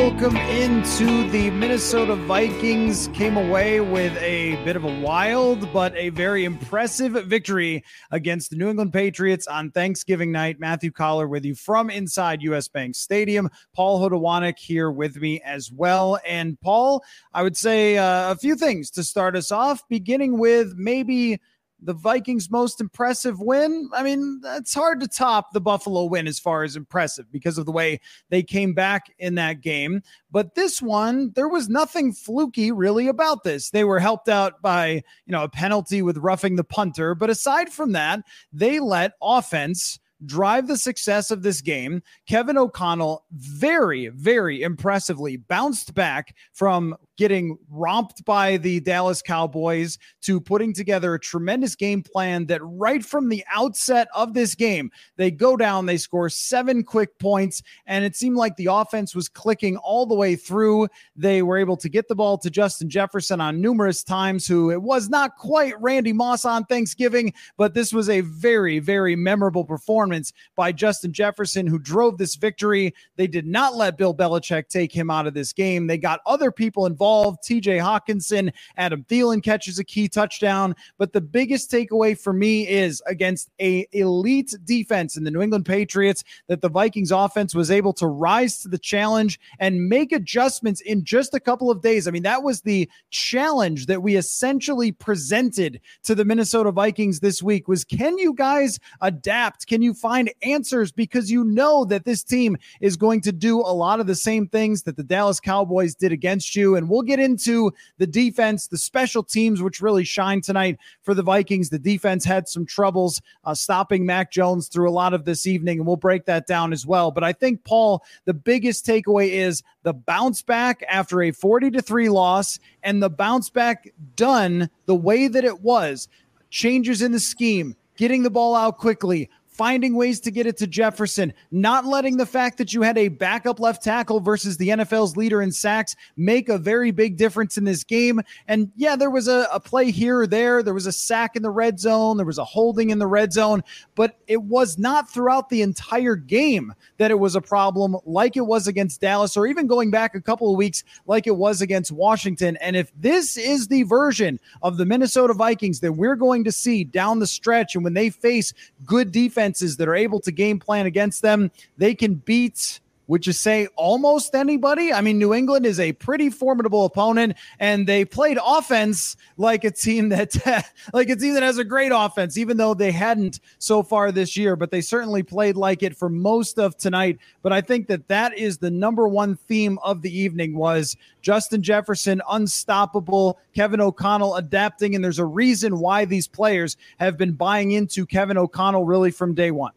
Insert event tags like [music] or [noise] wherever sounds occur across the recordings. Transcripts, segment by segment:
Welcome into the Minnesota Vikings. Came away with a bit of a wild but a very impressive victory against the New England Patriots on Thanksgiving night. Matthew Coller with you from inside US Bank Stadium. Paul Hodowanik here with me as well. And Paul, I would say uh, a few things to start us off, beginning with maybe the Vikings' most impressive win. I mean, it's hard to top the Buffalo win as far as impressive because of the way they came back in that game. But this one, there was nothing fluky really about this. They were helped out by, you know, a penalty with roughing the punter. But aside from that, they let offense drive the success of this game. Kevin O'Connell very, very impressively bounced back from getting romped by the Dallas Cowboys to putting together a tremendous game plan that right from the outset of this game, they go down, they score seven quick points, and it seemed like the offense was clicking all the way through. They were able to get the ball to Justin Jefferson on numerous times, who it was not quite Randy Moss on Thanksgiving, but this was a very, very memorable performance by Justin Jefferson, who drove this victory. They did not let Bill Belichick take him out of this game. They got other people involved involved. TJ Hockenson, Adam Thielen catches a key touchdown. But the biggest takeaway for me is against a elite defense in the New England Patriots that the Vikings offense was able to rise to the challenge and make adjustments in just a couple of days. I mean, that was the challenge that we essentially presented to the Minnesota Vikings this week was can you guys adapt? Can you find answers because you know that this team is going to do a lot of the same things that the Dallas Cowboys did against you and we'll We'll get into the defense, the special teams, which really shine tonight for the Vikings. The defense had some troubles uh, stopping Mac Jones through a lot of this evening, and we'll break that down as well. But I think, Paul, the biggest takeaway is the bounce back after a 40 to 3 loss and the bounce back done the way that it was. Changes in the scheme, getting the ball out quickly, finding ways to get it to Jefferson, not letting the fact that you had a backup left tackle versus the NFL's leader in sacks make a very big difference in this game. And yeah, there was a, a play here or there. There was a sack in the red zone. There was a holding in the red zone, but it was not throughout the entire game that it was a problem like it was against Dallas or even going back a couple of weeks like it was against Washington. And if this is the version of the Minnesota Vikings that we're going to see down the stretch and when they face good defense defenses that are able to game plan against them, they can beat would you say almost anybody? I mean, New England is a pretty formidable opponent, and they played offense like a team that [laughs] like a team that has a great offense, even though they hadn't so far this year. But they certainly played like it for most of tonight. But I think that that is the number one theme of the evening was Justin Jefferson unstoppable, Kevin O'Connell adapting, and there's a reason why these players have been buying into Kevin O'Connell really from day one.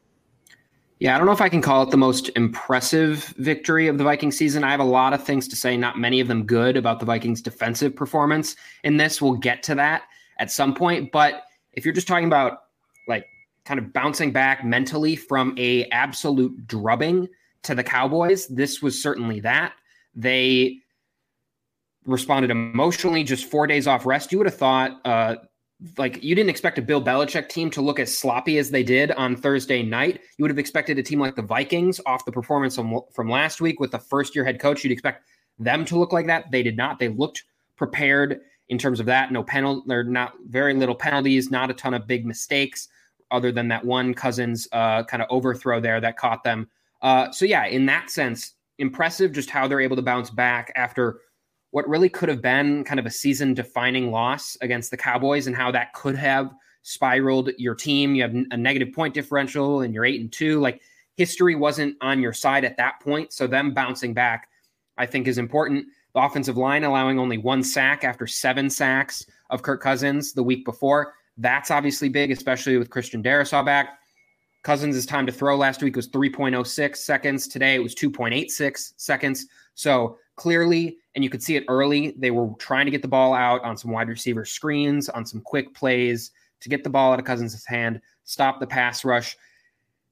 Yeah, I don't know if I can call it the most impressive victory of the Vikings season. I have a lot of things to say, not many of them good about the Vikings defensive performance in this. We'll get to that at some point, but if you're just talking about like kind of bouncing back mentally from a absolute drubbing to the Cowboys, this was certainly that. They responded emotionally, just 4 days off rest. You would have thought uh like you didn't expect a Bill Belichick team to look as sloppy as they did on Thursday night. You would have expected a team like the Vikings off the performance from, from last week with the first year head coach. You'd expect them to look like that. They did not. They looked prepared in terms of that. No penalty, or not very little penalties, not a ton of big mistakes other than that one Cousins uh, kind of overthrow there that caught them. Uh, so yeah, in that sense, impressive just how they're able to bounce back after what really could have been kind of a season defining loss against the Cowboys and how that could have spiraled your team. You have a negative point differential and you're eight and two. Like history wasn't on your side at that point. So them bouncing back, I think, is important. The offensive line allowing only one sack after seven sacks of Kirk Cousins the week before. That's obviously big, especially with Christian Darrisaw back. Cousins' time to throw last week was 3.06 seconds. Today it was 2.86 seconds. So clearly, and you could see it early, they were trying to get the ball out on some wide receiver screens, on some quick plays to get the ball out of Cousins' hand, stop the pass rush.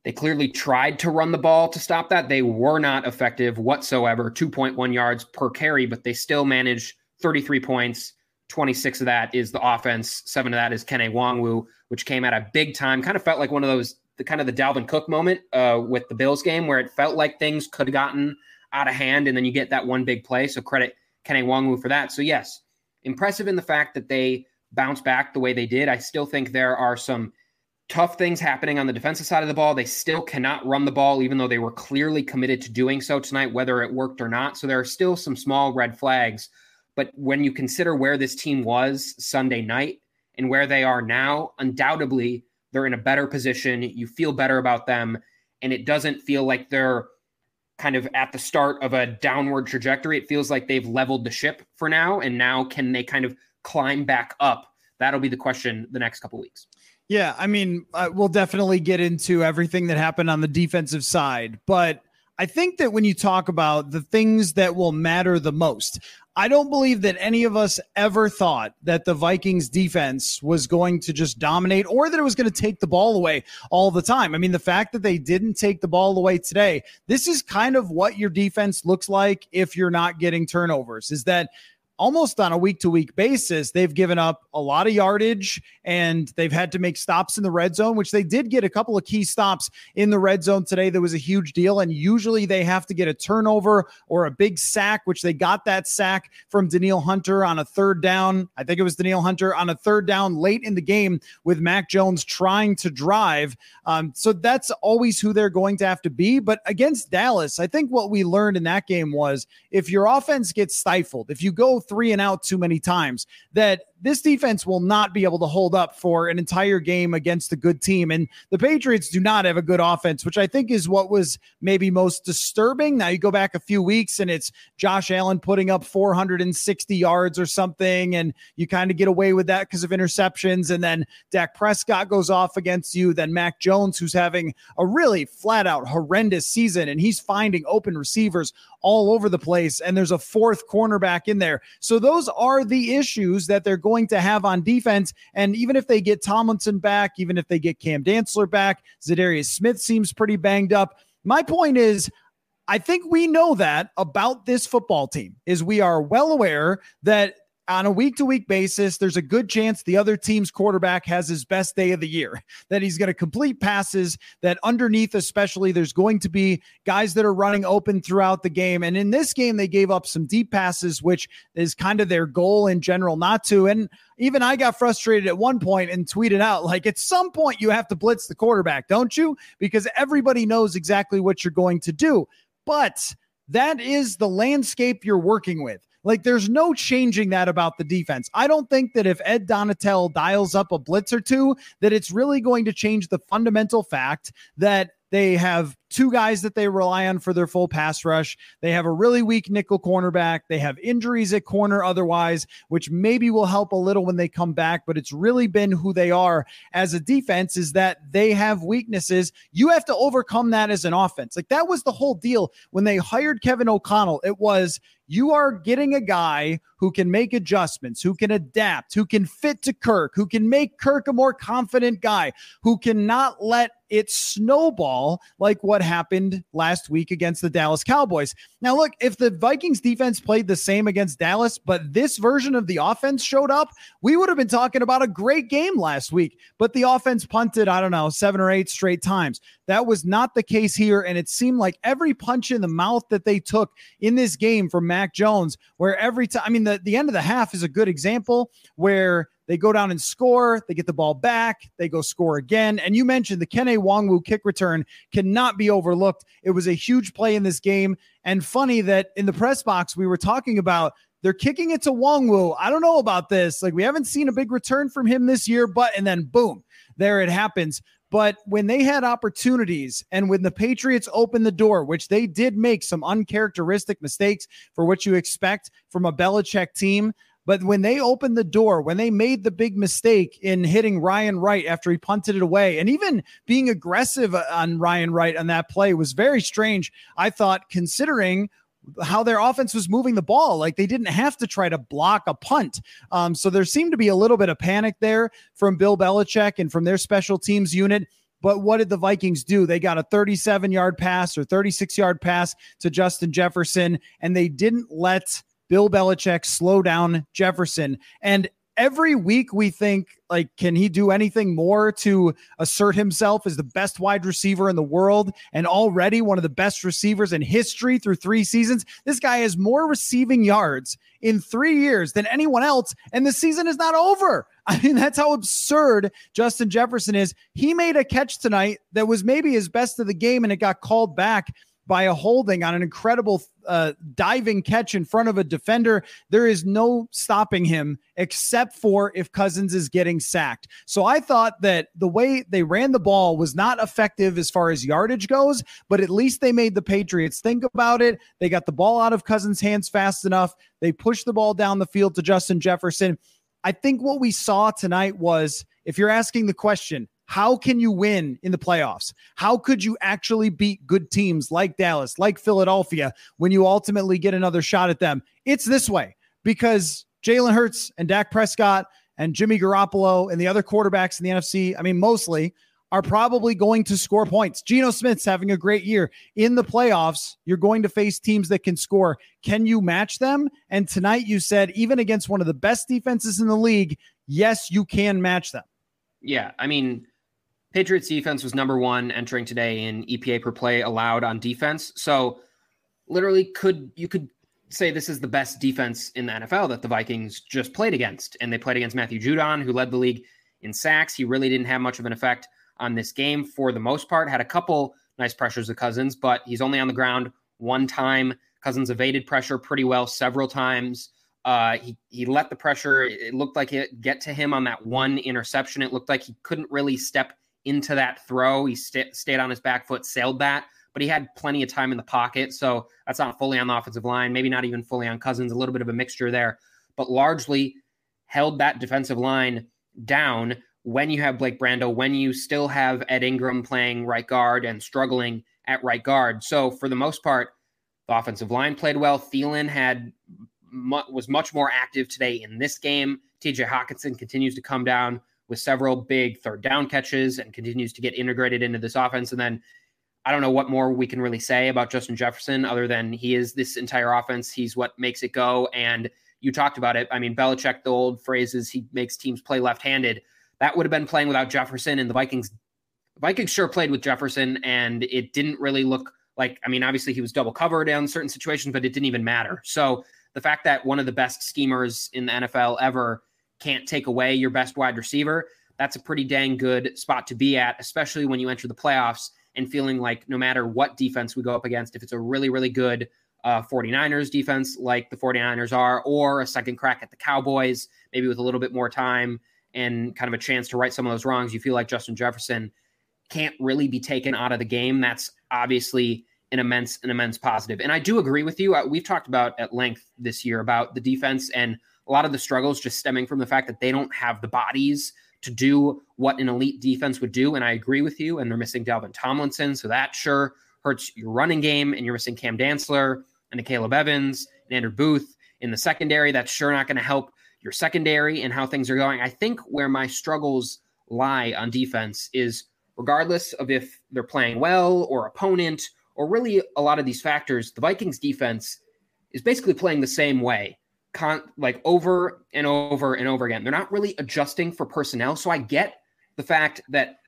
They clearly tried to run the ball to stop that. They were not effective whatsoever, 2.1 yards per carry, but they still managed 33 points. 26 of that is the offense, seven of that is Kene Nwangwu, which came at a big time. Kind of felt like one of those, the kind of the Dalvin Cook moment uh, with the Bills game where it felt like things could have gotten out of hand, and then you get that one big play. So credit Kene Nwangwu for that. So yes, impressive in the fact that they bounced back the way they did. I still think there are some tough things happening on the defensive side of the ball. They still cannot run the ball, even though they were clearly committed to doing so tonight, whether it worked or not. So there are still some small red flags. But when you consider where this team was Sunday night and where they are now, undoubtedly they're in a better position. You feel better about them. And it doesn't feel like they're kind of at the start of a downward trajectory. It feels like they've leveled the ship for now. And now can they kind of climb back up? That'll be the question the next couple weeks. Yeah, I mean, uh, we'll definitely get into everything that happened on the defensive side, but I think that when you talk about the things that will matter the most, I don't believe that any of us ever thought that the Vikings defense was going to just dominate or that it was going to take the ball away all the time. I mean, the fact that they didn't take the ball away today, this is kind of what your defense looks like if you're not getting turnovers, is that almost on a week to week basis, they've given up a lot of yardage and they've had to make stops in the red zone, which they did get a couple of key stops in the red zone today. That was a huge deal. And usually they have to get a turnover or a big sack, which they got that sack from Danielle Hunter on a third down. I think it was Danielle Hunter on a third down late in the game with Mac Jones trying to drive. Um, so that's always who they're going to have to be. But against Dallas, I think what we learned in that game was if your offense gets stifled, if you go three and out too many times that this defense will not be able to hold up for an entire game against a good team. And the Patriots do not have a good offense, which I think is what was maybe most disturbing. Now you go back a few weeks and it's Josh Allen putting up 460 yards or something, and you kind of get away with that because of interceptions. And then Dak Prescott goes off against you. Then Mac Jones, who's having a really flat out horrendous season, and he's finding open receivers all over the place. And there's a fourth cornerback in there. So those are the issues that they're going to have on defense. And even if they get Tomlinson back, even if they get Cam Dantzler back, Za'Darius Smith seems pretty banged up. My point is, I think we know that about this football team is we are well aware that on a week to week basis, there's a good chance the other team's quarterback has his best day of the year, [laughs] that he's going to complete passes, that underneath, especially, there's going to be guys that are running open throughout the game. And in this game, they gave up some deep passes, which is kind of their goal in general not to. And even I got frustrated at one point and tweeted out, like, at some point, you have to blitz the quarterback, don't you? Because everybody knows exactly what you're going to do. But that is the landscape you're working with. Like there's no changing that about the defense. I don't think that if Ed Donatell dials up a blitz or two, that it's really going to change the fundamental fact that they have two guys that they rely on for their full pass rush. They have a really weak nickel cornerback. They have injuries at corner otherwise, which maybe will help a little when they come back, but it's really been who they are as a defense is that they have weaknesses. You have to overcome that as an offense. Like that was the whole deal when they hired Kevin O'Connell. It was you are getting a guy who can make adjustments, who can adapt, who can fit to Kirk, who can make Kirk a more confident guy, who cannot let it snowball like what happened last week against the Dallas Cowboys. Now, look, if the Vikings defense played the same against Dallas, but this version of the offense showed up, we would have been talking about a great game last week. But the offense punted, I don't know, seven or eight straight times. That was not the case here. And it seemed like every punch in the mouth that they took in this game from Mac Jones, where every time, I mean, the, the end of the half is a good example where they go down and score. They get the ball back. They go score again. And you mentioned the Kene Nwangwu kick return cannot be overlooked. It was a huge play in this game. And funny that in the press box, we were talking about they're kicking it to Nwangwu. I don't know about this. Like, we haven't seen a big return from him this year, but, and then boom, there it happens. But when they had opportunities and when the Patriots opened the door, which they did make some uncharacteristic mistakes for what you expect from a Belichick team, but when they opened the door, when they made the big mistake in hitting Ryan Wright after he punted it away, and even being aggressive uh, on Ryan Wright on that play was very strange, I thought, considering how their offense was moving the ball. Like they didn't have to try to block a punt. Um, so there seemed to be a little bit of panic there from Bill Belichick and from their special teams unit. But what did the Vikings do? They got a 37 yard pass or 36 yard pass to Justin Jefferson, and they didn't let Bill Belichick slow down Jefferson. And every week we think like can he do anything more to assert himself as the best wide receiver in the world and already one of the best receivers in history through 3 seasons? This guy has more receiving yards in 3 years than anyone else and the season is not over. [laughs] I mean that's how absurd Justin Jefferson is. He made a catch tonight that was maybe his best of the game and it got called back by a holding on an incredible uh, diving catch in front of a defender. There is no stopping him except for if Cousins is getting sacked. So I thought that the way they ran the ball was not effective as far as yardage goes, but at least they made the Patriots think about it. They got the ball out of Cousins' hands fast enough. They pushed the ball down the field to Justin Jefferson. I think what we saw tonight was if you're asking the question, how can you win in the playoffs? How could you actually beat good teams like Dallas, like Philadelphia, when you ultimately get another shot at them? It's this way because Jalen Hurts and Dak Prescott and Jimmy Garoppolo and the other quarterbacks in the NFC, I mean, mostly are probably going to score points. Geno Smith's having a great year. In the playoffs, you're going to face teams that can score. Can you match them? And tonight you said, even against one of the best defenses in the league, yes, you can match them. Yeah. I mean, Patriots defense was number one entering today in EPA per play allowed on defense. So literally could you could say this is the best defense in the NFL that the Vikings just played against. And they played against Matthew Judon, who led the league in sacks. He really didn't have much of an effect on this game for the most part. Had a couple nice pressures of Cousins, but he's only on the ground one time. Cousins evaded pressure pretty well several times. Uh, he he let the pressure. It looked like it get to him on that one interception. It looked like he couldn't really step into that throw. He st- stayed on his back foot, sailed that, but he had plenty of time in the pocket. So that's not fully on the offensive line, maybe not even fully on Cousins, a little bit of a mixture there, but largely held that defensive line down when you have Blake Brandel, when you still have Ed Ingram playing right guard and struggling at right guard. So for the most part, the offensive line played well. Thielen had was much more active today in this game. TJ Hockenson continues to come down with several big third down catches and continues to get integrated into this offense. And then I don't know what more we can really say about Justin Jefferson other than he is this entire offense. He's what makes it go. And you talked about it. I mean, Belichick, the old phrase is he makes teams play left handed. That would have been playing without Jefferson, and the Vikings. Vikings sure played with Jefferson, and it didn't really look like. I mean, obviously he was double covered in certain situations, but it didn't even matter. So the fact that one of the best schemers in the NFL ever can't take away your best wide receiver, that's a pretty dang good spot to be at, especially when you enter the playoffs and feeling like no matter what defense we go up against, if it's a really, really good uh, 49ers defense like the 49ers are, or a second crack at the Cowboys, maybe with a little bit more time and kind of a chance to right some of those wrongs, you feel like Justin Jefferson can't really be taken out of the game. That's obviously an immense, an immense positive. And I do agree with you. Uh, we've talked about at length this year about the defense and a lot of the struggles just stemming from the fact that they don't have the bodies to do what an elite defense would do. And I agree with you. And they're missing Dalvin Tomlinson. So that sure hurts your running game. And you're missing Cam Dantzler and Caleb Evans and Andrew Booth in the secondary. That's sure not going to help your secondary and how things are going. I think where my struggles lie on defense is regardless of if they're playing well or opponent or really a lot of these factors, the Vikings defense is basically playing the same way con- like over and over and over again. They're not really adjusting for personnel. So I get the fact that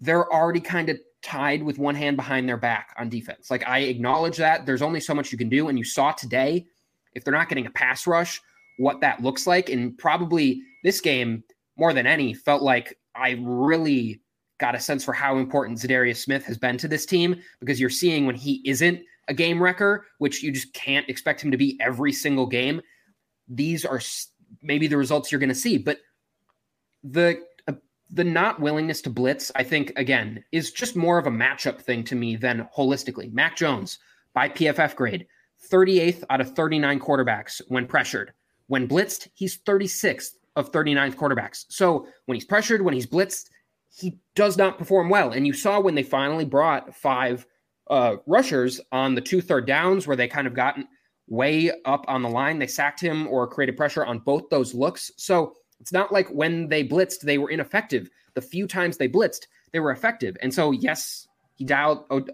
they're already kind of tied with one hand behind their back on defense. Like I acknowledge that there's only so much you can do. And you saw today, if they're not getting a pass rush, what that looks like. And probably this game, more than any, felt like I really got a sense for how important Za'Darius Smith has been to this team because you're seeing when he isn't a game wrecker, which you just can't expect him to be every single game these are maybe the results you're going to see. But the uh, the not willingness to blitz, I think, again, is just more of a matchup thing to me than holistically. Mac Jones, by PFF grade, 38th out of 39 quarterbacks when pressured. When blitzed, he's 36th of 39 quarterbacks. So when he's pressured, when he's blitzed, he does not perform well. And you saw when they finally brought five uh, rushers on the two third downs where they kind of gotten way up on the line, they sacked him or created pressure on both those looks. So it's not like when they blitzed, they were ineffective. The few times they blitzed, they were effective. And so, yes, he dialed, oh,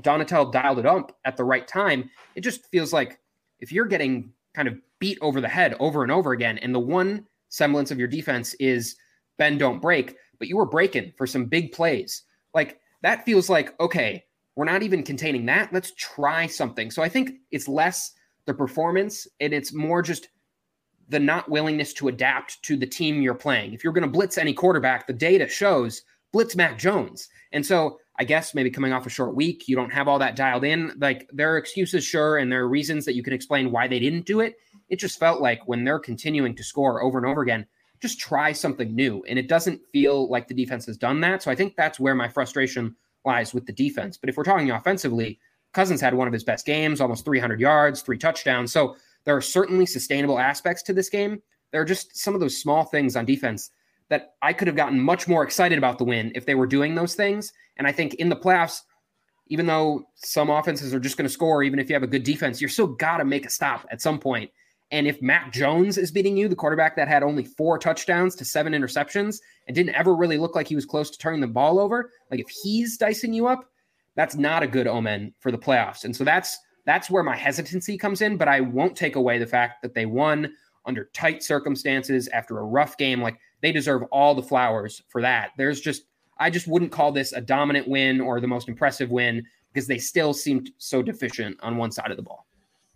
Donatell dialed it up at the right time. It just feels like if you're getting kind of beat over the head over and over again, and the one semblance of your defense is bend, don't break, but you were breaking for some big plays, like that feels like, okay, we're not even containing that. Let's try something. So I think it's less the performance and it's more just the not willingness to adapt to the team you're playing. If you're going to blitz any quarterback, the data shows blitz Mac Jones. And so I guess maybe coming off a short week, you don't have all that dialed in. Like there are excuses, sure, and there are reasons that you can explain why they didn't do it. It just felt like when they're continuing to score over and over again, just try something new. And it doesn't feel like the defense has done that. So I think that's where my frustration lies with the defense. But if we're talking offensively, Cousins had one of his best games, almost 300 yards, three touchdowns. So there are certainly sustainable aspects to this game. There are just some of those small things on defense that I could have gotten much more excited about the win if they were doing those things. And I think in the playoffs, even though some offenses are just going to score, even if you have a good defense, you're still got to make a stop at some point. And if Mac Jones is beating you, the quarterback that had only four touchdowns to seven interceptions and didn't ever really look like he was close to turning the ball over, like if he's dicing you up, that's not a good omen for the playoffs. And so that's that's where my hesitancy comes in, but I won't take away the fact that they won under tight circumstances after a rough game. Like they deserve all the flowers for that. There's just I just wouldn't call this a dominant win or the most impressive win because they still seemed so deficient on one side of the ball.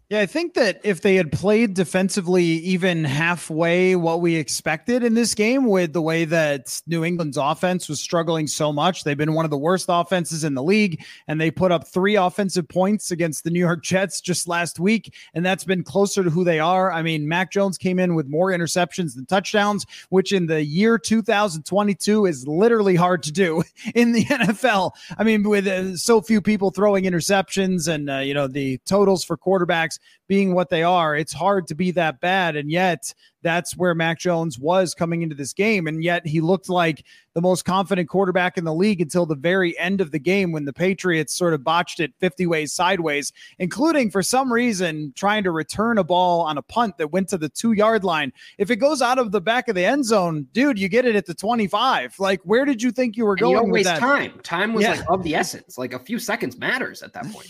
Yeah, I think that if they had played defensively even halfway what we expected in this game, with the way that New England's offense was struggling so much, they've been one of the worst offenses in the league, and they put up three offensive points against the New York Jets just last week, and that's been closer to who they are. I mean, Mac Jones came in with more interceptions than touchdowns, which in the year 2022 is literally hard to do [laughs] in the NFL. I mean, with uh, so few people throwing interceptions and, uh, you know, the totals for quarterbacks being what they are, it's hard to be that bad. And yet, that's where Mac Jones was coming into this game. And yet, he looked like the most confident quarterback in the league until the very end of the game when the Patriots sort of botched it 50 ways sideways, including for some reason trying to return a ball on a punt that went to the two yard line. If it goes out of the back of the end zone, dude, you get it at the 25. Like, where did you think you were going? you don't waste time. Time was yeah. like of the essence. Like a few seconds matters at that point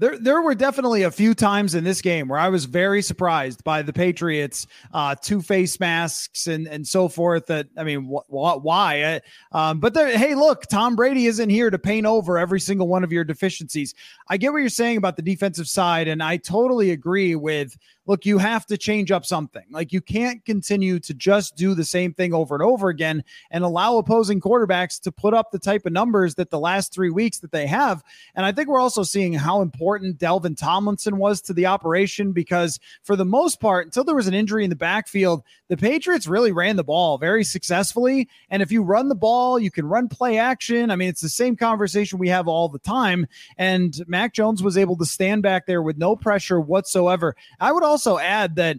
there there were definitely a few times in this game where I was very surprised by the Patriots uh, two face masks and and so forth. That I mean, wh- wh- why? Um, but hey, look, Tom Brady isn't here to paint over every single one of your deficiencies. I get what you're saying about the defensive side, and I totally agree with look, you have to change up something. Like you can't continue to just do the same thing over and over again and allow opposing quarterbacks to put up the type of numbers that the last three weeks that they have. And I think we're also seeing how important Dalvin Tomlinson was to the operation because for the most part, until there was an injury in the backfield, the Patriots really ran the ball very successfully. And if you run the ball, you can run play action. I mean, it's the same conversation we have all the time. And Mac Jones was able to stand back there with no pressure whatsoever. I would also also add that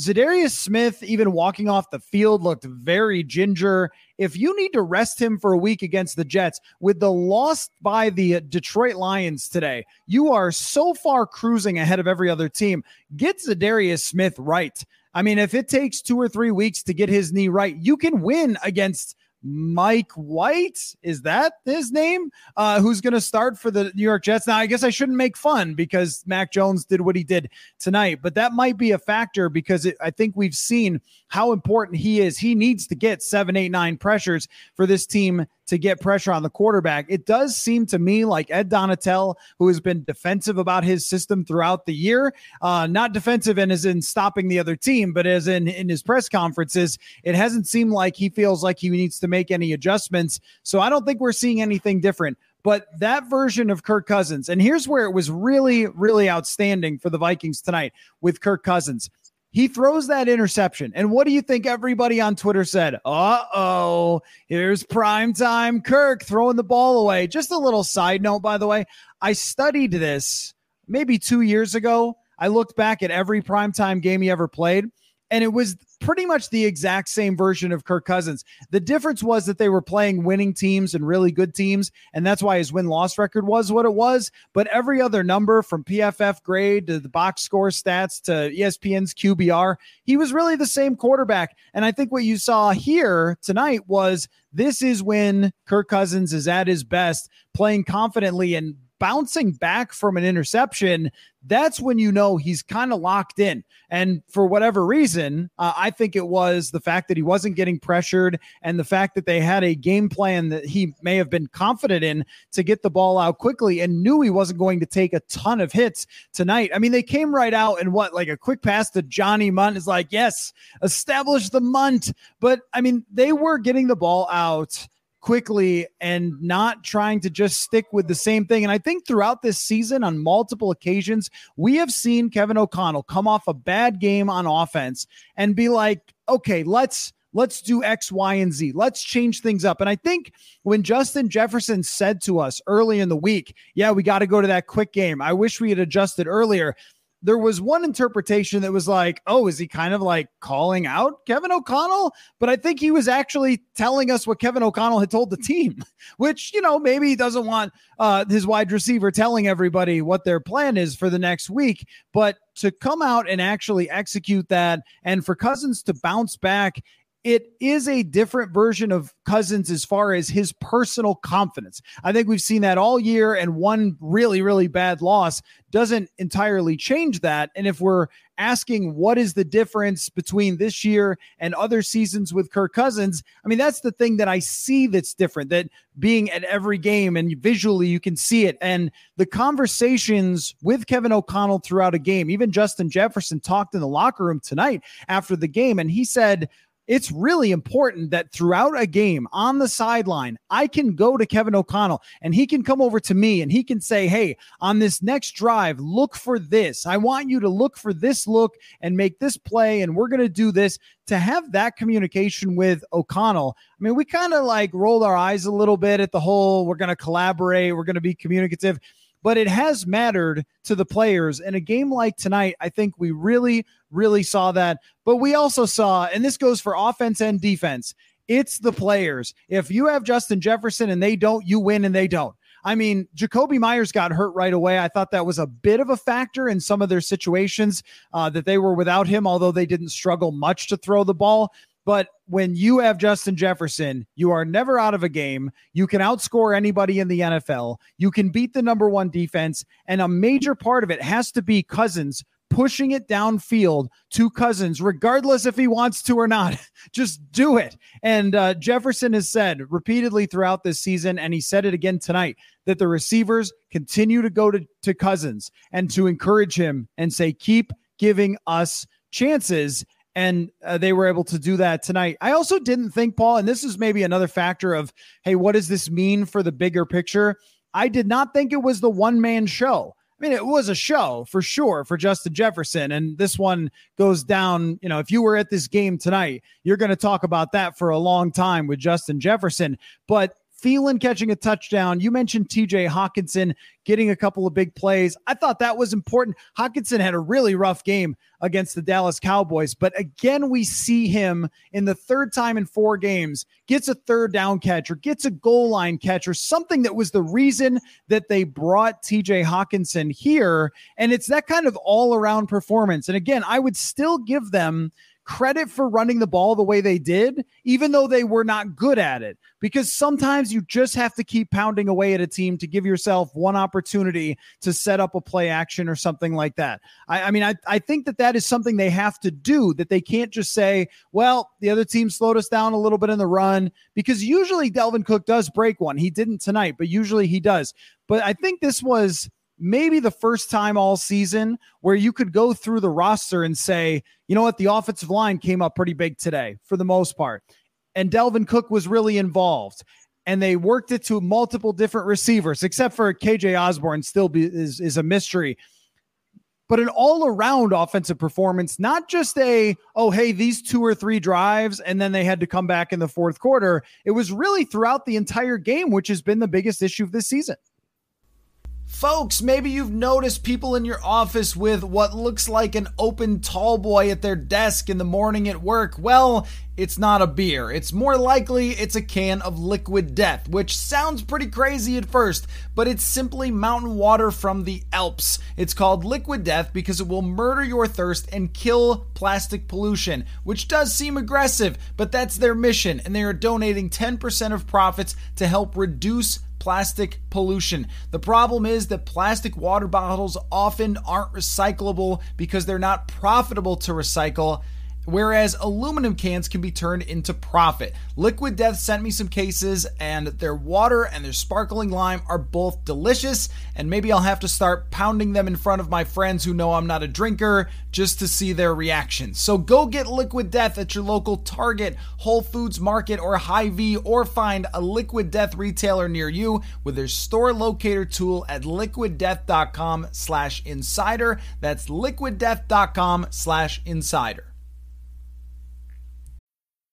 Za'Darius Smith, even walking off the field, looked very ginger. If you need to rest him for a week against the Jets with the loss by the Detroit Lions today, you are so far cruising ahead of every other team. Get Za'Darius Smith right. I mean, if it takes two or three weeks to get his knee right, you can win against Mike White. Is that his name? Uh, who's going to start for the New York Jets? Now, I guess I shouldn't make fun because Mac Jones did what he did tonight, but that might be a factor because it, I think we've seen how important he is. He needs to get seven, eight, nine pressures for this team to get pressure on the quarterback. It does seem to me like Ed Donatell, who has been defensive about his system throughout the year, uh, not defensive and as in stopping the other team, but as in in his press conferences, it hasn't seemed like he feels like he needs to make any adjustments. So I don't think we're seeing anything different. But that version of Kirk Cousins, and here's where it was really, really outstanding for the Vikings tonight with Kirk Cousins he throws that interception. And what do you think everybody on Twitter said? Uh oh, here's prime time Kirk throwing the ball away. Just a little side note, by the way. I studied this maybe two years ago. I looked back at every primetime game he ever played, and it was pretty much the exact same version of Kirk Cousins. The difference was that they were playing winning teams and really good teams, and that's why his win loss record was what it was. But every other number from PFF grade to the box score stats to ESPN's QBR, he was really the same quarterback. And I think what you saw here tonight was this is when Kirk Cousins is at his best, playing confidently and bouncing back from an interception, that's when you know he's kind of locked in. And for whatever reason, uh, I think it was the fact that he wasn't getting pressured and the fact that they had a game plan that he may have been confident in to get the ball out quickly and knew he wasn't going to take a ton of hits tonight. I mean, they came right out and what, like a quick pass to Johnny Mundt is like, yes, establish the Mundt. But I mean, they were getting the ball out quickly and not trying to just stick with the same thing. And I think throughout this season, on multiple occasions, we have seen Kevin O'Connell come off a bad game on offense and be like, okay, let's. Let's do X, Y, and Z. Let's change things up. And I think when Justin Jefferson said to us early in the week, yeah, we got to go to that quick game. I wish we had adjusted earlier there was one interpretation that was like, oh, is he kind of like calling out Kevin O'Connell? But I think he was actually telling us what Kevin O'Connell had told the team, [laughs] which, you know, maybe he doesn't want uh, his wide receiver telling everybody what their plan is for the next week. But to come out and actually execute that and for Cousins to bounce back it is a different version of Cousins as far as his personal confidence. I think we've seen that all year, and one really, really bad loss doesn't entirely change that. And if we're asking what is the difference between this year and other seasons with Kirk Cousins, I mean, that's the thing that I see that's different, that being at every game and visually you can see it. And the conversations with Kevin O'Connell throughout a game, even Justin Jefferson talked in the locker room tonight after the game, and he said, it's really important that throughout a game on the sideline, I can go to Kevin O'Connell and he can come over to me and he can say, Hey, on this next drive, look for this. I want you to look for this look and make this play. And we're going to do this to have that communication with O'Connell. I mean, we kind of like rolled our eyes a little bit at the whole, we're going to collaborate, we're going to be communicative but it has mattered to the players. In a game like tonight, I think we really, really saw that. But we also saw, and this goes for offense and defense, it's the players. If you have Justin Jefferson and they don't, you win and they don't. I mean, Jakobi Meyers got hurt right away. I thought that was a bit of a factor in some of their situations uh, that they were without him, although they didn't struggle much to throw the ball. But when you have Justin Jefferson, you are never out of a game. You can outscore anybody in the NFL. You can beat the number one defense. And a major part of it has to be Cousins pushing it downfield to Cousins, regardless if he wants to or not. [laughs] Just do it. And uh, Jefferson has said repeatedly throughout this season, and he said it again tonight, that the receivers continue to go to, to Cousins and to encourage him and say, keep giving us chances and uh, they were able to do that tonight. I also didn't think, Paul, and this is maybe another factor of, hey, what does this mean for the bigger picture? I did not think it was the one man show. I mean, it was a show for sure for Justin Jefferson. And this one goes down. You know, if you were at this game tonight, you're going to talk about that for a long time with Justin Jefferson. But Thielen catching a touchdown. You mentioned TJ Hockenson getting a couple of big plays. I thought that was important. Hockenson had a really rough game against the Dallas Cowboys, but again, we see him in the third time in four games gets a third down catch or gets a goal line catch or something that was the reason that they brought TJ Hockenson here. And it's that kind of all around performance. And again, I would still give them credit for running the ball the way they did, even though they were not good at it. Because sometimes you just have to keep pounding away at a team to give yourself one opportunity to set up a play action or something like that. I, I mean, I, I think that that is something they have to do, that they can't just say, well, the other team slowed us down a little bit in the run, because usually Dalvin Cook does break one. He didn't tonight, but usually he does. But I think this was maybe the first time all season where you could go through the roster and say, you know what, the offensive line came up pretty big today for the most part. And Dalvin Cook was really involved. And they worked it to multiple different receivers, except for KJ Osborn, still be, is, is a mystery. but an all around offensive performance, not just a, oh, hey, these two or three drives, and then they had to come back in the fourth quarter. It was really throughout the entire game, which has been the biggest issue of this season. Folks, maybe you've noticed people in your office with what looks like an open tall boy at their desk in the morning at work. Well, it's not a beer. It's more likely it's a can of liquid death, which sounds pretty crazy at first, but it's simply mountain water from the Alps. It's called liquid death because it will murder your thirst and kill plastic pollution, which does seem aggressive, but that's their mission, and they are donating 10% of profits to help reduce plastic pollution. The problem is that plastic water bottles often aren't recyclable because they're not profitable to recycle whereas aluminum cans can be turned into profit. Liquid Death sent me some cases, and their water and their sparkling lime are both delicious. And maybe I'll have to start pounding them in front of my friends who know I'm not a drinker just to see their reaction. So go get Liquid Death at your local Target, Whole Foods Market, or Hy-Vee, or find a Liquid Death retailer near you with their store locator tool at liquiddeath.com slash insider. That's liquiddeath.com slash insider.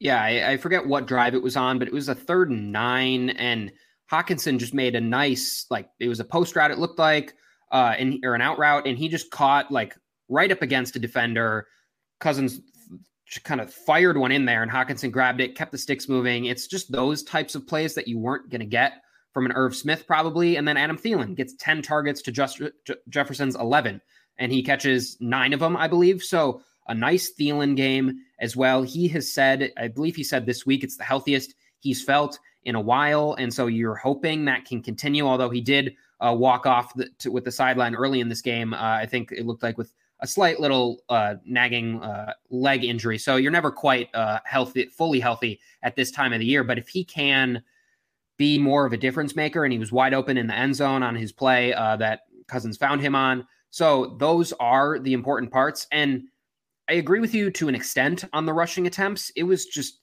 Yeah, I, I, forget what drive it was on, but it was a third and nine, and Hockenson just made a nice like it was a post route. It looked like uh, and or an out route, and he just caught like right up against a defender. Cousins just kind of fired one in there, and Hockenson grabbed it, kept the sticks moving. It's just those types of plays that you weren't going to get from an Irv Smith probably, and then Adam Thielen gets ten targets to just Jefferson's eleven, and he catches nine of them, I believe. So a nice Thielen game as well. He has said, I believe he said this week, it's the healthiest he's felt in a while. And so you're hoping that can continue, although he did uh, walk off the, to, with the sideline early in this game. Uh, I think it looked like with a slight little uh, nagging uh, leg injury. So you're never quite uh, healthy, fully healthy at this time of the year. But if he can be more of a difference maker, and he was wide open in the end zone on his play uh, that Cousins found him on. So those are the important parts. And I agree with you to an extent on the rushing attempts. It was just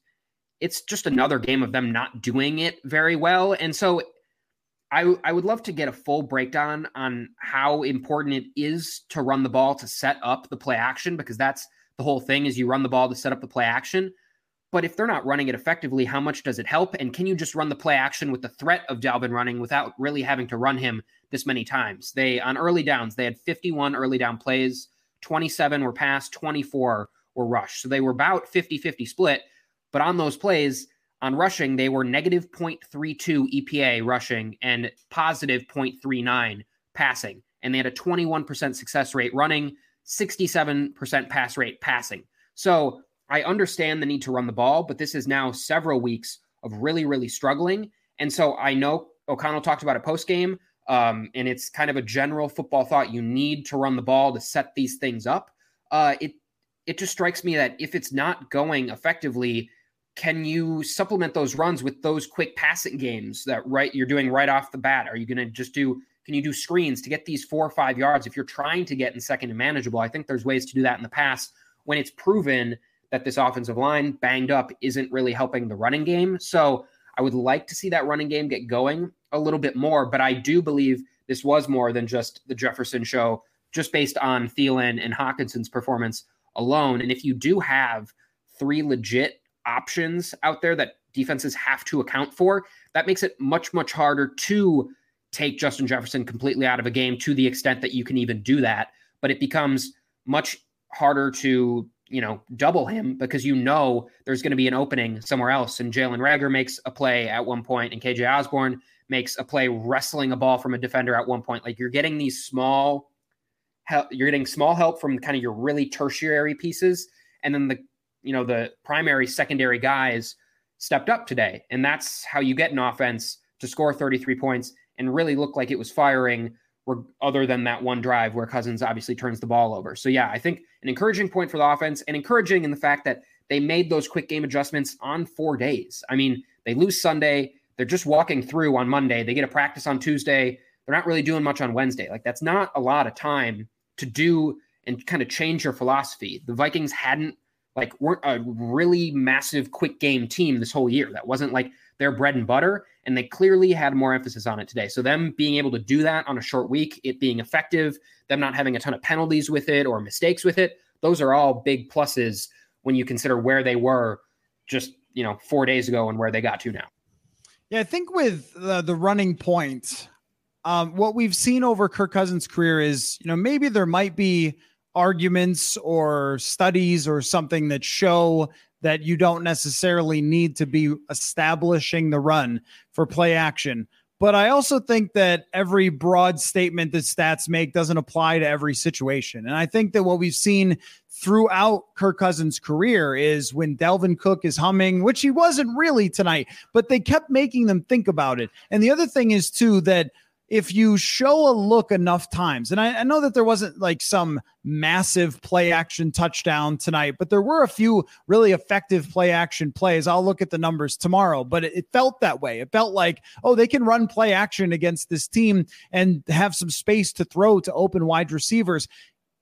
it's just another game of them not doing it very well. And so I I would love to get a full breakdown on how important it is to run the ball to set up the play action because that's the whole thing is you run the ball to set up the play action. But if they're not running it effectively, how much does it help? And can you just run the play action with the threat of Dalvin running without really having to run him this many times? They on early downs, they had 51 early down plays. 27 were pass, 24 were rush. So they were about 50 50 split. But on those plays, on rushing, they were negative 0.32 EPA rushing and positive 0.39 passing. And they had a 21% success rate running, 67% pass rate passing. So I understand the need to run the ball, but this is now several weeks of really, really struggling. And so I know O'Connell talked about it post game. Um, and it's kind of a general football thought. You need to run the ball to set these things up. Uh, it it just strikes me that if it's not going effectively, can you supplement those runs with those quick passing games that right you're doing right off the bat? Are you going to just do? Can you do screens to get these four or five yards if you're trying to get in second and manageable? I think there's ways to do that in the past when it's proven that this offensive line banged up isn't really helping the running game. So I would like to see that running game get going a little bit more, but I do believe this was more than just the Jefferson show, just based on Thielen and Hockenson's performance alone. And if you do have three legit options out there that defenses have to account for, that makes it much, much harder to take Justin Jefferson completely out of a game to the extent that you can even do that. But it becomes much harder to you know, double him because you know there's going to be an opening somewhere else. And Jalen Reagor makes a play at one point, and KJ Osborn makes a play wrestling a ball from a defender at one point. Like you're getting these small help, you're getting small help from kind of your really tertiary pieces, and then the you know the primary, secondary guys stepped up today, and that's how you get an offense to score 33 points and really look like it was firing other than that one drive where Cousins obviously turns the ball over. So yeah, I think an encouraging point for the offense and encouraging in the fact that they made those quick game adjustments on four days. I mean, they lose Sunday, they're just walking through on Monday, they get a practice on Tuesday, they're not really doing much on Wednesday. Like that's not a lot of time to do and kind of change your philosophy. The Vikings hadn't like weren't a really massive quick game team this whole year. That wasn't like their bread and butter, and they clearly had more emphasis on it today. So them being able to do that on a short week, it being effective, them not having a ton of penalties with it or mistakes with it, those are all big pluses when you consider where they were just you know four days ago and where they got to now. Yeah, I think with the, the running point, um, what we've seen over Kirk Cousins' career is you know maybe there might be arguments or studies or something that show that you don't necessarily need to be establishing the run for play action. But I also think that every broad statement that stats make doesn't apply to every situation. And I think that what we've seen throughout Kirk Cousins' career is when Dalvin Cook is humming, which he wasn't really tonight, but they kept making them think about it. And the other thing is, too, that if you show a look enough times, and I, I, know that there wasn't like some massive play action touchdown tonight, but there were a few really effective play action plays. I'll look at the numbers tomorrow, but it, it felt that way. It felt like, oh, they can run play action against this team and have some space to throw to open wide receivers.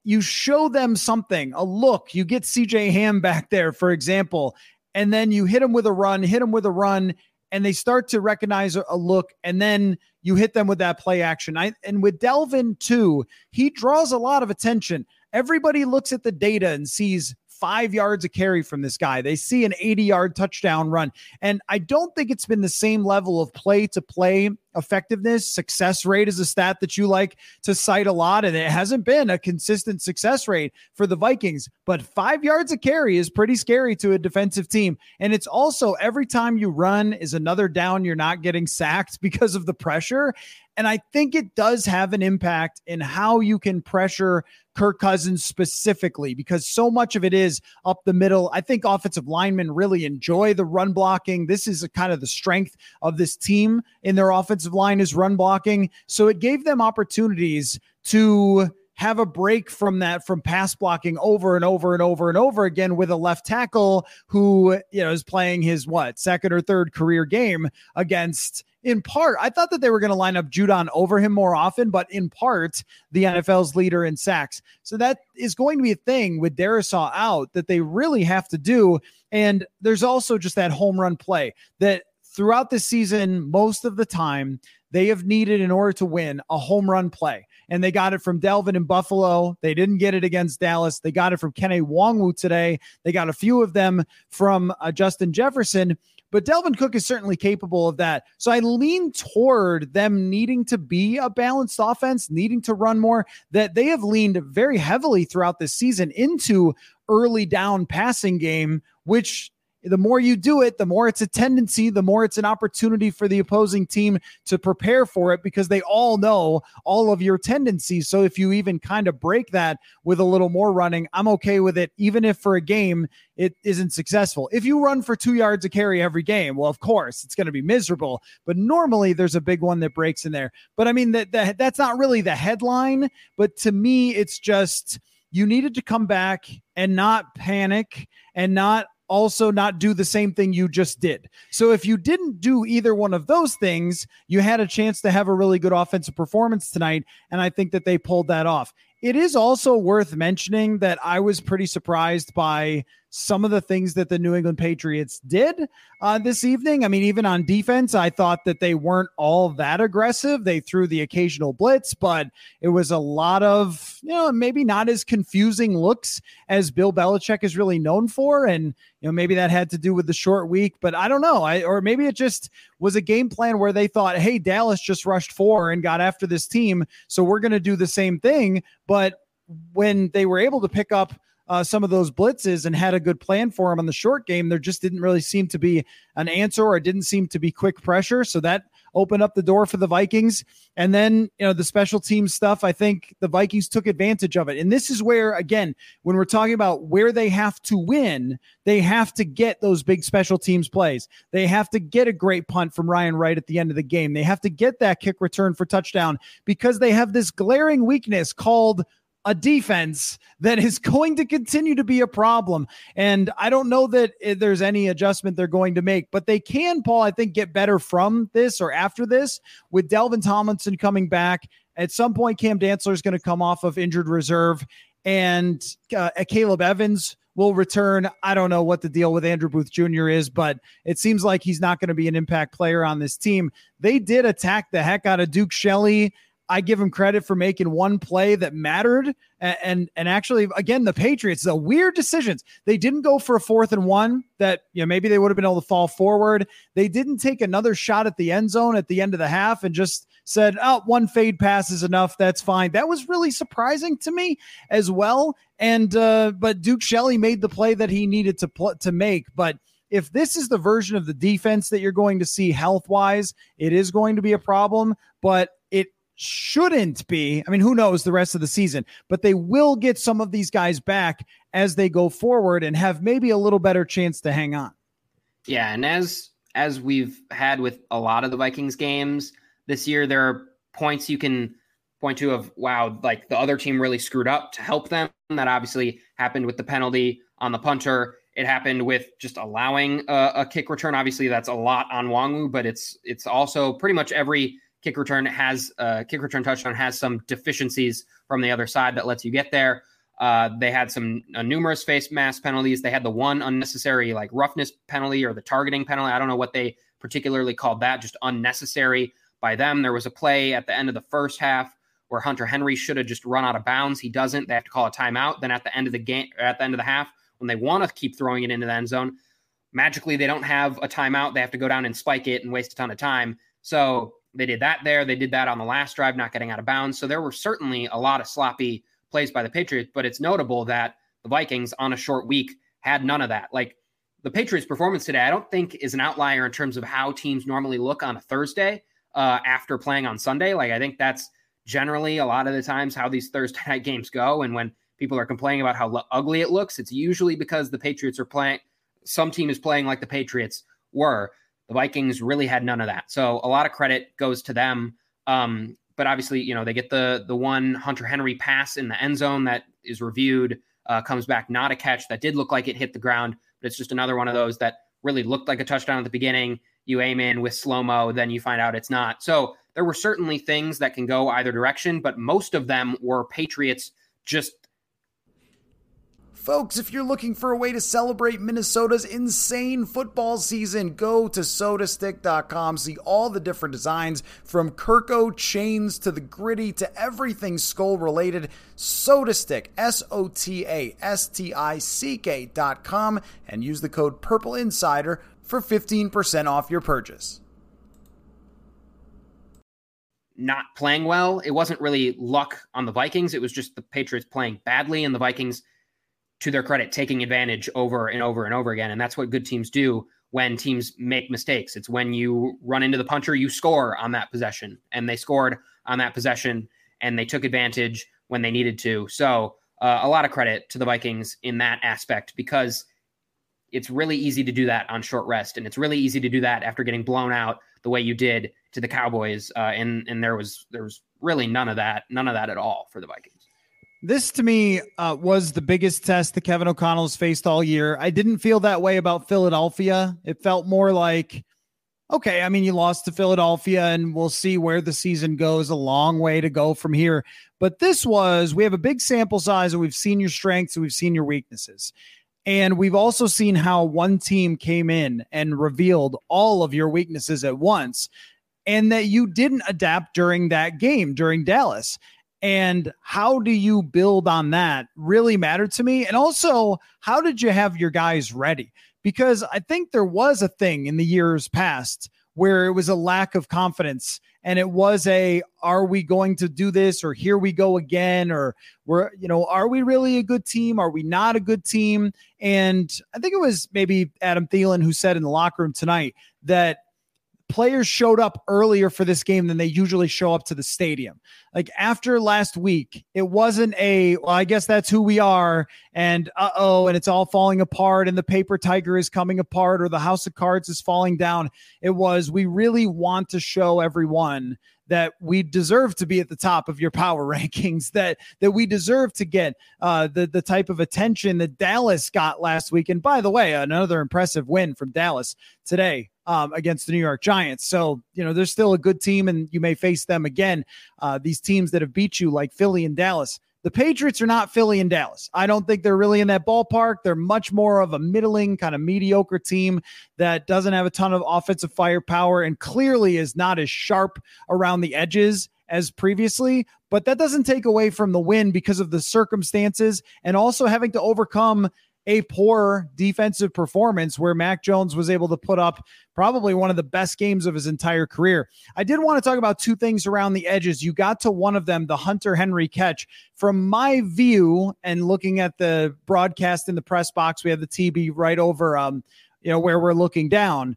You show them something, a look. You get CJ Ham back there, for example, and then you hit him with a run, hit him with a run, and they start to recognize a look, and then you hit them with that play action. I, and with Dalvin too, he draws a lot of attention. Everybody looks at the data and sees five yards of carry from this guy. They see an 80 yard touchdown run. And I don't think it's been the same level of play to play effectiveness. Success rate is a stat that you like to cite a lot, and it hasn't been a consistent success rate for the Vikings. But five yards of carry is pretty scary to a defensive team. And it's also every time you run is another down, you're not getting sacked [laughs] because of the pressure. And I think it does have an impact in how you can pressure Kirk Cousins specifically, because so much of it is up the middle. I think offensive linemen really enjoy the run blocking. This is a kind of the strength of this team in their offensive line is run blocking. So it gave them opportunities to have a break from that from pass blocking over and over and over and over again with a left tackle who you know is playing his what second or third career game against in part, I thought that they were going to line up Judon over him more often, but in part, the NFL's leader in sacks. So that is going to be a thing with Darrisaw out that they really have to do. And there's also just that home run play that throughout the season, most of the time, they have needed in order to win a home run play. And they got it from Dalvin in Buffalo. They didn't get it against Dallas. They got it from Kenny Nwangwu today. They got a few of them from uh, Justin Jefferson. But Dalvin Cook is certainly capable of that. So I lean toward them needing to be a balanced offense, needing to run more, that they have leaned very heavily throughout this season into early down passing game, which the more you do it, the more it's a tendency, the more it's an opportunity for the opposing team to prepare for it because they all know all of your tendencies. So if you even kind of break that with a little more running, I'm okay with it, even if for a game it isn't successful. If you run for two yards a carry every game, well, of course it's going to be miserable. But normally there's a big one that breaks in there. But I mean that that that's not really the headline. But to me, it's just you needed to come back and not panic and not also not do the same thing you just did. So if you didn't do either one of those things, you had a chance to have a really good offensive performance tonight. And I think that they pulled that off. It is also worth mentioning that I was pretty surprised by some of the things that the New England Patriots did uh, this evening. I mean, even on defense, I thought that they weren't all that aggressive. They threw the occasional blitz, but it was a lot of, you know, maybe not as confusing looks as Bill Belichick is really known for. And, you know, maybe that had to do with the short week, but I don't know. I, or maybe it just was a game plan where they thought, hey, Dallas just rushed four and got after this team. So we're going to do the same thing. But when they were able to pick up uh, some of those blitzes and had a good plan for him on the short game. There just didn't really seem to be an answer or it didn't seem to be quick pressure. So that opened up the door for the Vikings. And then, you know, the special team stuff, I think the Vikings took advantage of it. And this is where, again, when we're talking about where they have to win, they have to get those big special teams plays. They have to get a great punt from Ryan Wright at the end of the game. They have to get that kick return for touchdown because they have this glaring weakness called a defense that is going to continue to be a problem. And I don't know that there's any adjustment they're going to make, but they can, Paul, I think, get better from this or after this with Dalvin Tomlinson coming back. At some point, Cam Dantzler is going to come off of injured reserve, and uh, Caleb Evans will return. I don't know what the deal with Andrew Booth Jr. is, but it seems like he's not going to be an impact player on this team. They did attack the heck out of Duke Shelley I give him credit for making one play that mattered. And, and, and actually, again, the Patriots, the weird decisions. They didn't go for a fourth and one that, you know, maybe they would have been able to fall forward. They didn't take another shot at the end zone at the end of the half and just said, oh, one fade pass is enough. That's fine. That was really surprising to me as well. And, uh, but Duke Shelley made the play that he needed to pl- to make. But, if this is the version of the defense that you're going to see health wise, it is going to be a problem. But shouldn't be. I mean, who knows the rest of the season, but they will get some of these guys back as they go forward and have maybe a little better chance to hang on. Yeah, and as as we've had with a lot of the Vikings games this year, there are points you can point to of wow, like the other team really screwed up to help them. That obviously happened with the penalty on the punter. It happened with just allowing a, a kick return. Obviously, that's a lot on Nwangwu, but it's it's also pretty much every kick return has uh, kick return touchdown has some deficiencies from the other side that lets you get there. Uh, they had some uh, numerous face mask penalties. They had the one unnecessary like roughness penalty or the targeting penalty. I don't know what they particularly called that, just unnecessary by them. There was a play at the end of the first half where Hunter Henry should have just run out of bounds. He doesn't. They have to call a timeout. Then at the end of the game, at the end of the half, when they want to keep throwing it into the end zone, magically they don't have a timeout. They have to go down and spike it and waste a ton of time. So they did that there. They did that on the last drive, not getting out of bounds. So there were certainly a lot of sloppy plays by the Patriots, but it's notable that the Vikings on a short week had none of that. Like the Patriots' performance today, I don't think is an outlier in terms of how teams normally look on a Thursday uh, after playing on Sunday. Like I think that's generally a lot of the times how these Thursday [laughs] night games go. And when people are complaining about how lo- ugly it looks, it's usually because the Patriots are playing. Some team is playing like the Patriots were. The Vikings really had none of that. So a lot of credit goes to them. Um, but obviously, you know, they get the the one Hunter Henry pass in the end zone that is reviewed, uh, comes back not a catch that did look like it hit the ground, but it's just another one of those that really looked like a touchdown at the beginning. You aim in with slow mo, then you find out it's not. So there were certainly things that can go either direction, but most of them were Patriots just Folks, if you're looking for a way to celebrate Minnesota's insane football season, go to sotastick.com. See all the different designs from Kirko Chainz to the gritty to everything skull related. SotaStick S O T A S T I C K.com, and use the code Purple Insider for 15% off your purchase. Not playing well. It wasn't really luck on the Vikings. It was just the Patriots playing badly, and the Vikings to their credit, taking advantage over and over and over again. And that's what good teams do when teams make mistakes. It's when you run into the puncher, you score on that possession. And they scored on that possession and they took advantage when they needed to. So, uh, a lot of credit to the Vikings in that aspect because it's really easy to do that on short rest. And it's really easy to do that after getting blown out the way you did to the Cowboys. Uh, and, and there was, there was really none of that, none of that at all for the Vikings. This to me uh, was the biggest test that Kevin O'Connell's faced all year. I didn't feel that way about Philadelphia. It felt more like, okay, I mean, you lost to Philadelphia and we'll see where the season goes. A long way to go from here. But this was, we have a big sample size and we've seen your strengths and we've seen your weaknesses. And we've also seen how one team came in and revealed all of your weaknesses at once and that you didn't adapt during that game during Dallas and how do you build on that really mattered to me? And also how did you have your guys ready? Because i think there was a thing in the years past where it was a lack of confidence and it was a are we going to do this or here we go again? or we're you know are we really a good team? Are we not a good team? And i think it was maybe adam Thielen who said in the locker room tonight that players showed up earlier for this game than they usually show up to the stadium. Like after last week, it wasn't a, well, I guess that's who we are. And uh oh, and it's all falling apart, and the paper tiger is coming apart, or the house of cards is falling down. It was, we really want to show everyone that we deserve to be at the top of your power [laughs] rankings, that that we deserve to get uh, the the type of attention that Dallas got last week. And by the way, another impressive win from Dallas today um, against the New York Giants. So you know they're still a good team, and you may face them again. Uh, these teams that have beat you, like Philly and Dallas. The Patriots are not Philly and Dallas. I don't think they're really in that ballpark. They're much more of a middling, kind of mediocre team that doesn't have a ton of offensive firepower and clearly is not as sharp around the edges as previously. But that doesn't take away from the win because of the circumstances and also having to overcome a poor defensive performance where Mac Jones was able to put up probably one of the best games of his entire career. I did want to talk about two things around the edges. You got to one of them, the Hunter Henry catch. From my view and looking at the broadcast in the press box, we have the TB right over um, you know, where we're looking down.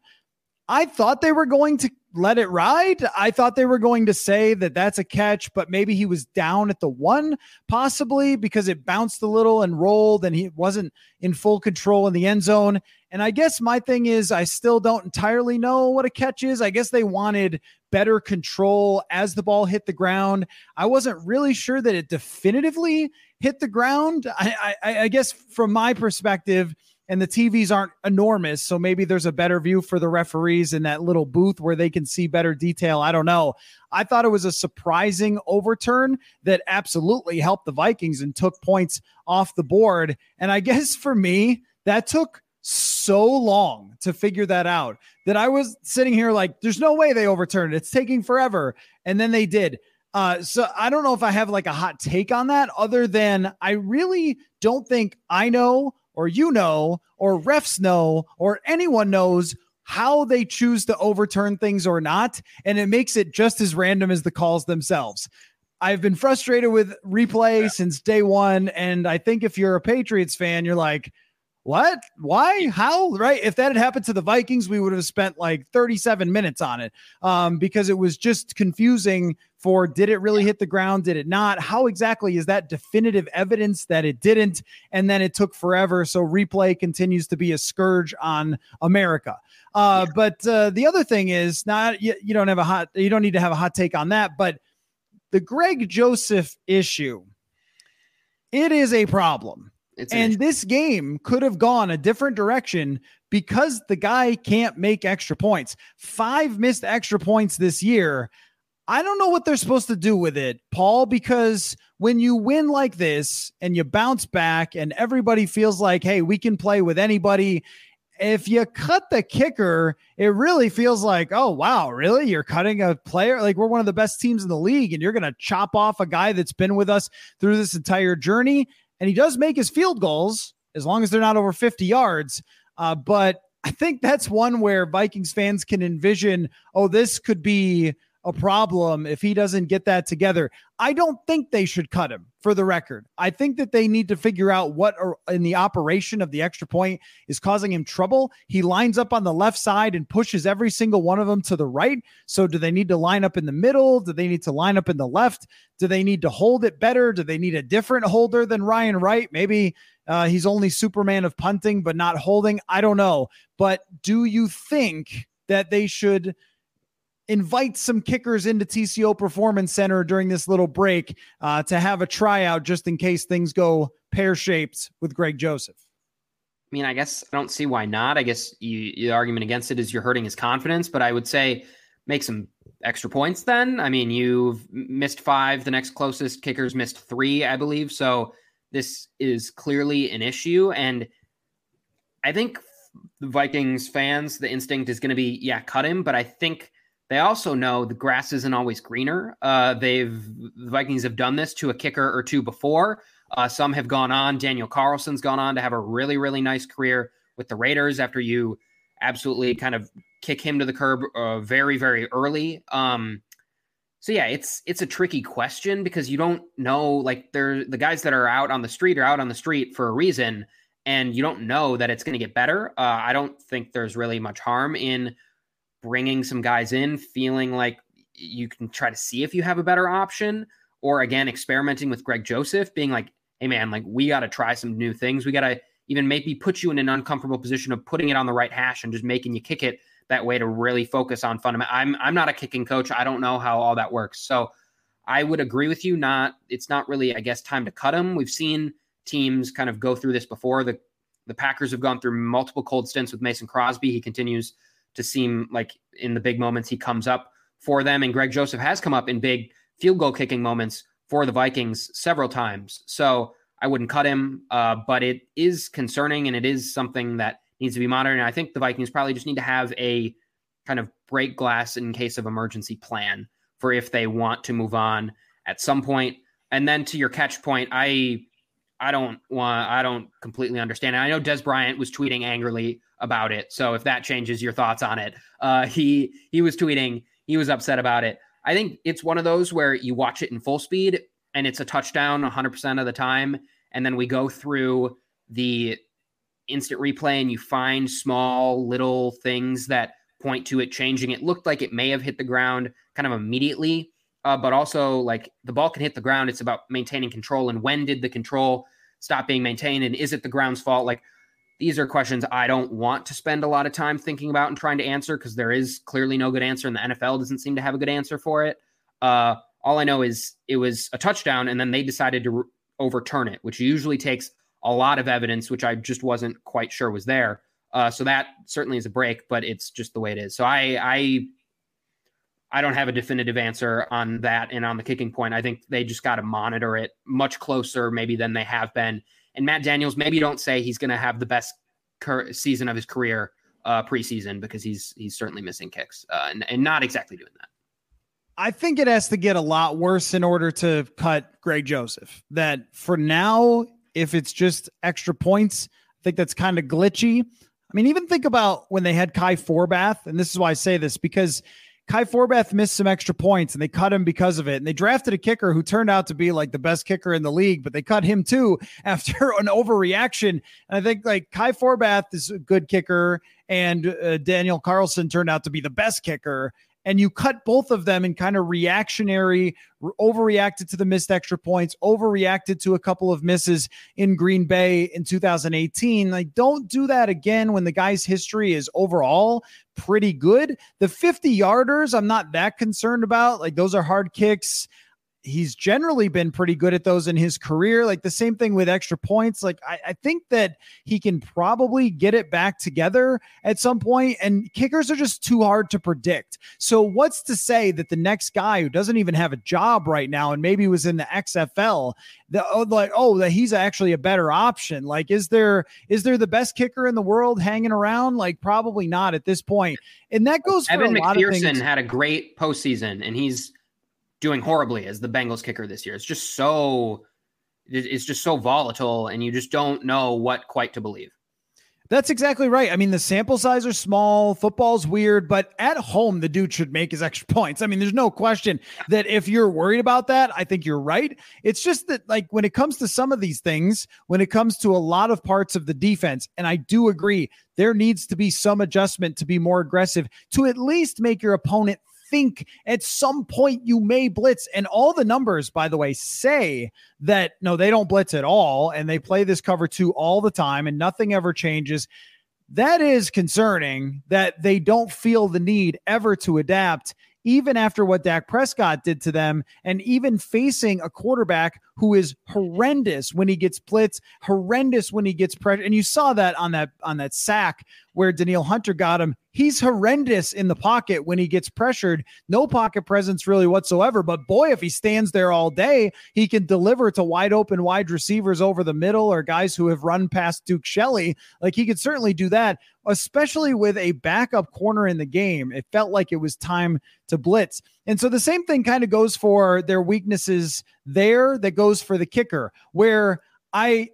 I thought they were going to let it ride. I thought they were going to say that that's a catch, but maybe he was down at the one, possibly because it bounced a little and rolled and he wasn't in full control in the end zone. And I guess my thing is, I still don't entirely know what a catch is. I guess they wanted better control as the ball hit the ground. I wasn't really sure that it definitively hit the ground. I, I, I guess from my perspective, and the TVs aren't enormous. So maybe there's a better view for the referees in that little booth where they can see better detail. I don't know. I thought it was a surprising overturn that absolutely helped the Vikings and took points off the board. And I [laughs] guess for me, that took so long to figure that out that I was sitting here like, there's no way they overturned it. It's taking forever. And then they did. Uh, so I don't know if I have like a hot take on that, other than I really don't think I know or you know, or refs know, or anyone knows how they choose to overturn things or not. And it makes it just as random as the calls themselves. I've been frustrated with replay yeah. since day one. And I think if you're a Patriots fan, you're like, what? Why? How? Right? If that had happened to the Vikings, we would have spent like 37 minutes on it um, because it was just confusing for did it really hit the ground? Did it not? How exactly is that definitive evidence that it didn't? And then it took forever. So replay continues to be a scourge on America. Uh, yeah. But uh, the other thing is not you, you don't have a hot, you don't need to have a hot take on that. But the Greg Joseph issue, it is a problem it's and this game could have gone a different direction because the guy can't make extra points. Five missed extra points this year. I don't know what they're supposed to do with it, Paul, because when you win like this and you bounce back and everybody feels like, hey, we can play with anybody. If you cut the kicker, it really feels like, oh, wow, really? You're cutting a player? Like, we're one of the best teams in the league, and you're going to chop off a guy that's been with us through this entire journey and he does make his field goals as long as they're not over 50 yards. Uh, but I think that's one where Vikings fans can envision, oh, this could be a problem if he doesn't get that together. I don't think they should cut him for the record. I think that they need to figure out what are, in the operation of the extra point is causing him trouble. He lines up on the left side and pushes every single one of them to the right. So do they need to line up in the middle? Do they need to line up in the left? Do they need to hold it better? Do they need a different holder than Ryan Wright? Maybe uh, he's only Superman of punting, but not holding. I don't know. But do you think that they should – invite some kickers into TCO Performance Center during this little break uh, to have a tryout just in case things go pear shaped with Greg Joseph. I mean, I guess I don't see why not. I guess you, the argument against it is you're hurting his confidence, but I would say make some extra points then. I mean, you've missed five. The next closest kickers missed three, I believe. So this is clearly an issue. And I think the Vikings fans, the instinct is going to be, yeah, cut him. But I think they also know the grass isn't always greener. Uh, they've the Vikings have done this to a kicker or two before. Uh, some have gone on. Daniel Carlson's gone on to have a really, really nice career with the Raiders after you absolutely kind of kick him to the curb uh, very, very early. Um, so yeah, it's it's a tricky question because you don't know like they're the guys that are out on the street are out on the street for a reason, and you don't know that it's going to get better. Uh, I don't think there's really much harm in bringing some guys in, feeling like you can try to see if you have a better option, or again, experimenting with Greg Joseph, being like, hey man, like we got to try some new things. We got to even maybe put you in an uncomfortable position of putting it on the right hash and just making you kick it that way to really focus on fundamental. I'm I'm not a kicking coach. I don't know how all that works. So I would agree with you. Not it's not really, I guess, time to cut him. We've seen teams kind of go through this before. The the Packers have gone through multiple cold stints with Mason Crosby. He continues to seem like in the big moments he comes up for them. And Greg Joseph has come up in big field goal kicking moments for the Vikings several times. So I wouldn't cut him, uh, but it is concerning and it is something that needs to be monitored. And I think the Vikings probably just need to have a kind of break glass in case of emergency plan for if they want to move on at some point. And then to your catch point, I I don't want I don't completely understand. I know Dez Bryant was tweeting angrily about it. So if that changes your thoughts on it, uh, he he was tweeting, he was upset about it. I think it's one of those where you watch it in full speed and it's a touchdown 100% of the time. And then we go through the instant replay and you find small little things that point to it changing. It looked like it may have hit the ground kind of immediately, uh, but also like the ball can hit the ground. It's about maintaining control. And when did the control stop being maintained? And is it the ground's fault? Like, these are questions I don't want to spend a lot of time thinking about and trying to answer because there is clearly no good answer, and the NFL doesn't seem to have a good answer for it. Uh, all I know is it was a touchdown, and then they decided to re- overturn it, which usually takes a lot of evidence, which I just wasn't quite sure was there. Uh, so that certainly is a break, but it's just the way it is. So I, I, I don't have a definitive answer on that and on the kicking point. I think they just got to monitor it much closer, maybe than they have been and Matt Daniels, maybe don't say he's going to have the best cur- season of his career uh, preseason because he's he's certainly missing kicks uh, and, and not exactly doing that. I think it has to get a lot worse in order to cut Greg Joseph. That for now, if it's just extra points, I think that's kind of glitchy. I mean, even think about when they had Kai Forbath, and this is why I say this because Kai Forbath missed some extra points and they cut him because of it. And they drafted a kicker who turned out to be like the best kicker in the league, but they cut him too [laughs] after an overreaction. And I think like Kai Forbath is a good kicker and uh, Daniel Carlson turned out to be the best kicker and you cut both of them in kind of reactionary, overreacted to the missed extra points, overreacted to a couple of misses in Green Bay in 2018. Like, don't do that again when the guy's history is overall pretty good. The 50 yarders, I'm not that concerned about. Like, those are hard kicks he's generally been pretty good at those in his career. Like the same thing with extra points. Like I, I, think that he can probably get it back together at some point. and kickers are just too hard to predict. So what's to say that the next guy who doesn't even have a job right now and maybe was in the XFL, the oh, like oh that he's actually a better option. Like is there is there the best kicker in the world hanging around? Like probably not at this point. And that goes for Evan McPherson had a great postseason, and he's doing horribly as the Bengals kicker this year. It's just so it's just so volatile and you just don't know what quite to believe. That's exactly right. I mean, the sample size are small, football's weird, but at home, the dude should make his [laughs] extra points. I mean, there's no question that if you're worried about that, I think you're right. It's just that, like, when it comes to some of these things, when it comes to a lot of parts of the defense, and I do agree, there needs to be some adjustment to be more aggressive to at least make your opponent think at some point you may blitz. And all the numbers, by the way, say that no, they don't blitz at all. And they play this cover two all the time and nothing ever changes. That is concerning that they don't feel the need ever to adapt even after what Dak Prescott did to them, and even facing a quarterback who is horrendous when he gets blitz, horrendous when he gets pressure. And you saw that on that on that sack where Danielle Hunter got him. He's horrendous in the pocket when he gets pressured. No pocket presence really whatsoever. But boy, if he stands there all day, he can deliver to wide open wide receivers over the middle or guys who have run past Duke Shelley. Like he could certainly do that, especially with a backup corner in the game. It felt like it was time to blitz. And so the same thing kind of goes for their weaknesses there that goes for the kicker, where I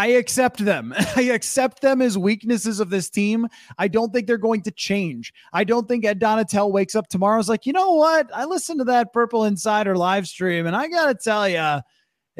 I accept them. [laughs] I accept them as weaknesses of this team. I don't think they're going to change. I don't think Ed Donatell wakes up tomorrow and is like, you know what? I listened to that Purple Insider live stream, and I gotta tell you,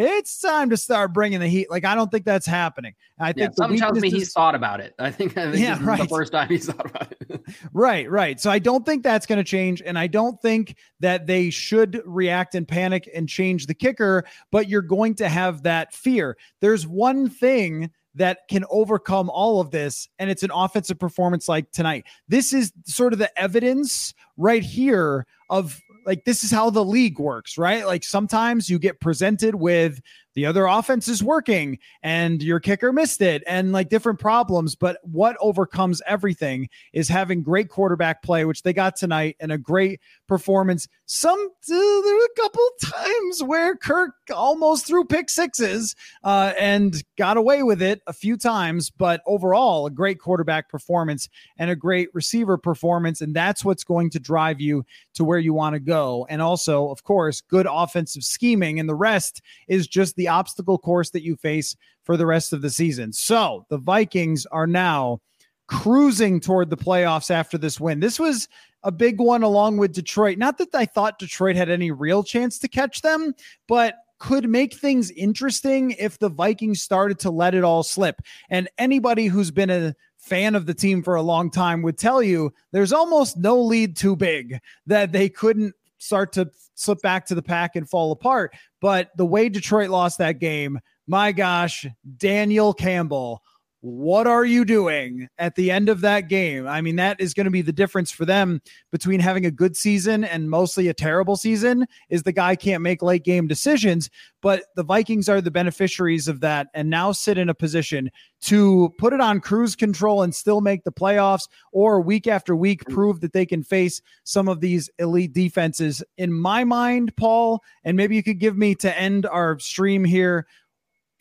it's time to start bringing the heat. Like I don't think that's happening. I think yeah, some tells me he's thought about it. I think, I [laughs] think yeah, right. the first time he's thought about it. [laughs] right, right. So I don't think that's going to change, and I don't think that they should react and panic and change the kicker. But you're going to have that fear. There's one thing that can overcome all of this. And it's an offensive performance like tonight. This is sort of the evidence right here of like this is how the league works, right? Like sometimes you get presented with the other offense is working and your kicker missed it and like different problems. But what overcomes everything is having great quarterback play, which they got tonight, and a great performance. Some uh, there were a couple times where Kirk almost threw pick sixes uh, and got away with it a few times, but overall, a great quarterback performance and a great receiver performance. And that's what's going to drive you to where you want to go. And also, of course, good offensive scheming. And the rest is just the obstacle course that you face for the rest of the season. So the Vikings are now cruising toward the playoffs after this win. This was a big one along with Detroit. Not that I thought Detroit had any real chance to catch them, but could make things interesting if the Vikings started to let it all slip. And anybody who's been a fan of the team for a long time would tell you there's almost no lead too big that they couldn't start to slip back to the pack and fall apart. But the way Detroit lost that game, my gosh, Daniel Campbell what are you doing at the end of that game? I mean, that is going to be the difference for them between having a good season and mostly a terrible season is the guy can't make late game decisions, but the Vikings are the beneficiaries of that and now sit in a position to put it on cruise control and still make the playoffs or week after week prove that they can face some of these elite defenses. In my mind, Paul, and maybe you could give me to end our stream here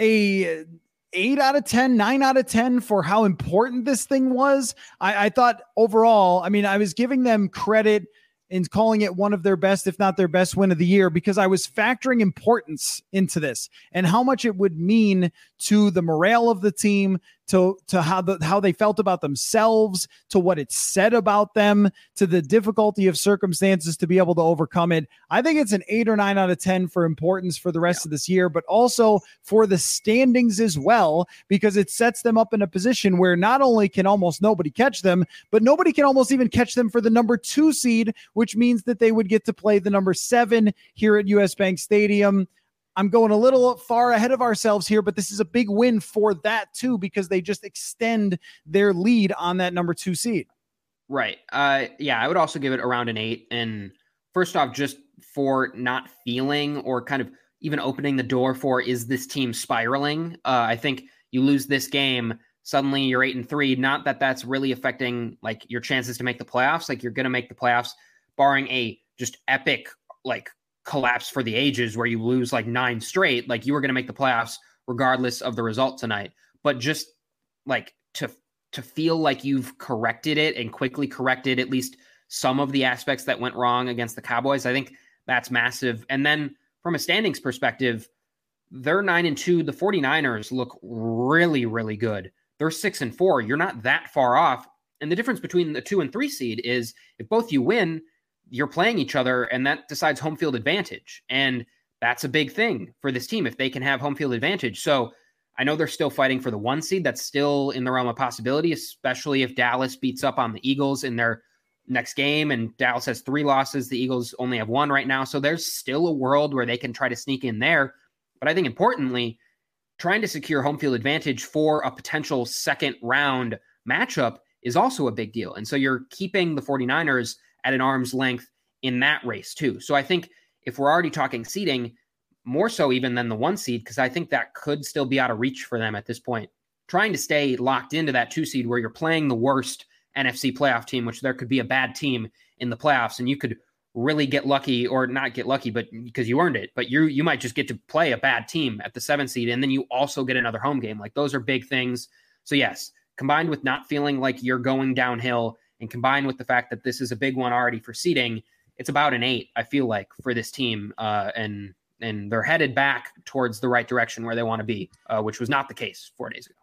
a eight out of 10, nine out of 10 for how important this thing was. I, I thought overall, I mean, I was giving them credit in calling it one of their best, if not their best win of the year, because I was factoring importance into this and how much it would mean to the morale of the team, to to how the how they felt about themselves, to what it said about them, to the difficulty of circumstances to be able to overcome it. I think it's an eight or nine out of ten for importance for the rest yeah. of this year, but also for the standings as well, because it sets them up in a position where not only can almost nobody catch them, but nobody can almost even catch them for the number two seed, which means that they would get to play the number seven here at US Bank Stadium. I'm going a little far ahead of ourselves here, but this is a big win for that too because they just extend their lead on that number two seed. Right. Uh, yeah, I would also give it around an eight. And first off, just for not feeling or kind of even opening the door for is this team spiraling? Uh, I think you lose this game, suddenly you're eight and three. Not that that's really affecting like your chances to make the playoffs. Like you're going to make the playoffs, barring a just epic like collapse for the ages where you lose like nine straight, like you were going to make the playoffs regardless of the result tonight. But just like to to feel like you've corrected it and quickly corrected at least some of the aspects that went wrong against the Cowboys, I think that's massive. And then from a standings perspective, they're 9 and 2. The 49ers look really really good. They're 6 and 4. You're not that far off. And the difference between the 2 and 3 seed is if both you win, you're playing each other and that decides home field advantage. And that's a big thing for this team if they can have home field advantage. So I know they're still fighting for the one seed. That's still in the realm of possibility, especially if Dallas beats up on the Eagles in their next game. And Dallas has three losses. The Eagles only have one right now. So there's still a world where they can try to sneak in there. But I think importantly, trying to secure home field advantage for a potential second round matchup is also a big deal. And so you're keeping the 49ers at an arm's length in that race too. So I think if we're already talking seeding, more so even than the one seed, because I think that could still be out of reach for them at this point. Trying to stay locked into that two seed where you're playing the worst NFC playoff team, which there could be a bad team in the playoffs, and you could really get lucky or not get lucky, but because you earned it, but you you might just get to play a bad team at the seven seed, and then you also get another home game. Like those are big things. So yes, combined with not feeling like you're going downhill and combined with the fact that this is a big one already for seeding, it's about an eight. I feel like for this team, uh, and and they're headed back towards the right direction where they want to be, uh, which was not the case four days ago.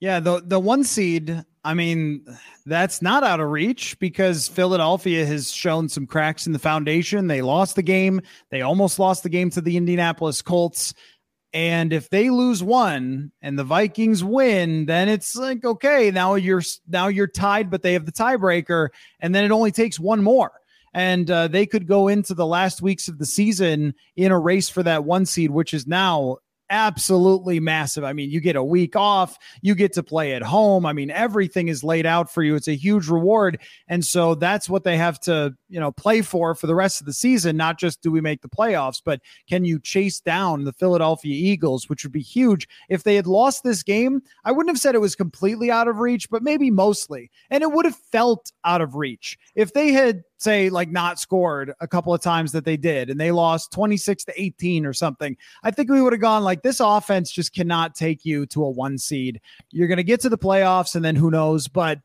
Yeah, the the one seed, I mean, that's not out of reach because Philadelphia has shown some cracks in the foundation. They lost the game. They almost lost the game to the Indianapolis Colts. And if they lose one and the Vikings win, then it's like okay, now you're now you're tied, but they have the tiebreaker, and then it only takes one more. And uh, they could go into the last weeks of the season in a race for that one seed, which is now absolutely massive. I mean, you get a week off, you get to play at home. I mean, everything is laid out for you. It's a huge reward. And so that's what they have to, you know, play for for the rest of the season. Not just do we make the playoffs, but can you chase down the Philadelphia Eagles, which would be huge. If they had lost this game, I wouldn't have said it was completely out of reach, but maybe mostly. And it would have felt out of reach. If they had say like not scored a couple of times that they did and they lost 26 to 18 or something i think we would have gone like this offense just cannot take you to a one seed. You're going to get to the playoffs and then who knows but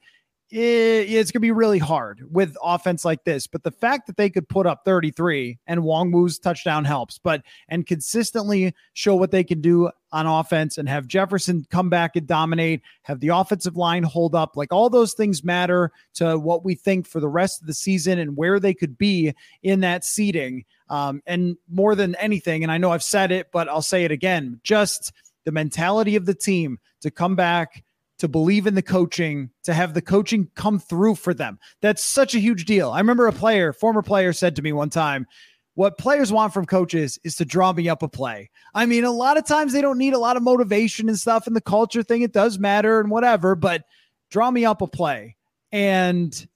it's going to be really hard with offense like this. But the fact that they could put up 33 and Nwangwu's touchdown helps, but and consistently show what they can do on offense and have Jefferson come back and dominate, have the offensive line hold up, like all those things matter to what we think for the rest of the season and where they could be in that seating. Um, and more than anything, and I know I've said it, but I'll say it again just the mentality of the team to come back to believe in the coaching, to have the coaching come through for them. That's such a huge deal. I remember a player, former player, said to me one time, what players want from coaches is to draw me up a play. I mean, a lot of times they don't need a lot of motivation and stuff and the culture thing. It does matter and whatever, but draw me up a play. And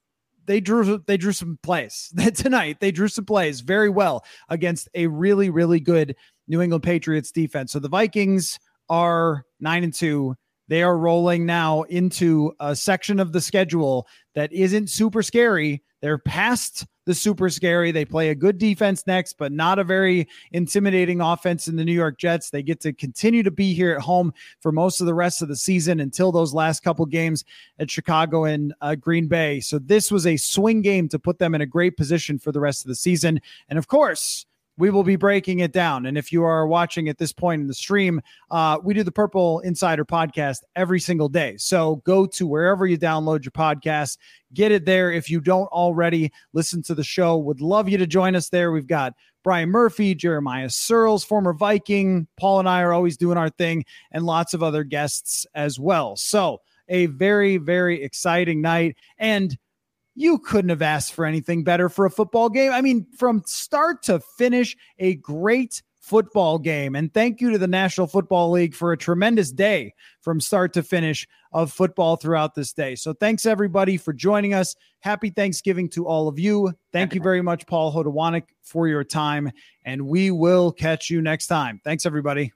they drew they drew some plays [laughs] tonight. They drew some plays very well against a really, really good New England Patriots defense. So the Vikings are nine and two. They are rolling now into a section of the schedule that isn't super scary. They're past the super scary. They play a good defense next, but not a very intimidating offense in the New York Jets. They get to continue to be here at home for most of the rest of the season until those last couple games at Chicago and uh, Green Bay. So this was a swing game to put them in a great position for the rest of the season. And of course, we will be breaking it down. And if you are watching at this point in the stream, uh, we do the Purple Insider podcast every single day. So go to wherever you download your podcast, get it there. If you don't already listen to the show, would love you to join us there. We've got Brian Murphy, Jeremiah Sirles, former Viking. Paul and I are always doing our thing, and lots of other guests as well. So, a very, very exciting night. And you couldn't have asked for anything better for a football game. I mean, from start to finish, a great football game. And thank you to the National Football League for a tremendous day from start to finish of football throughout this day. So thanks everybody for joining us. Happy Thanksgiving to all of you. Thank you very much, Paul Hodowanik, for your time. And we will catch you next time. Thanks, everybody.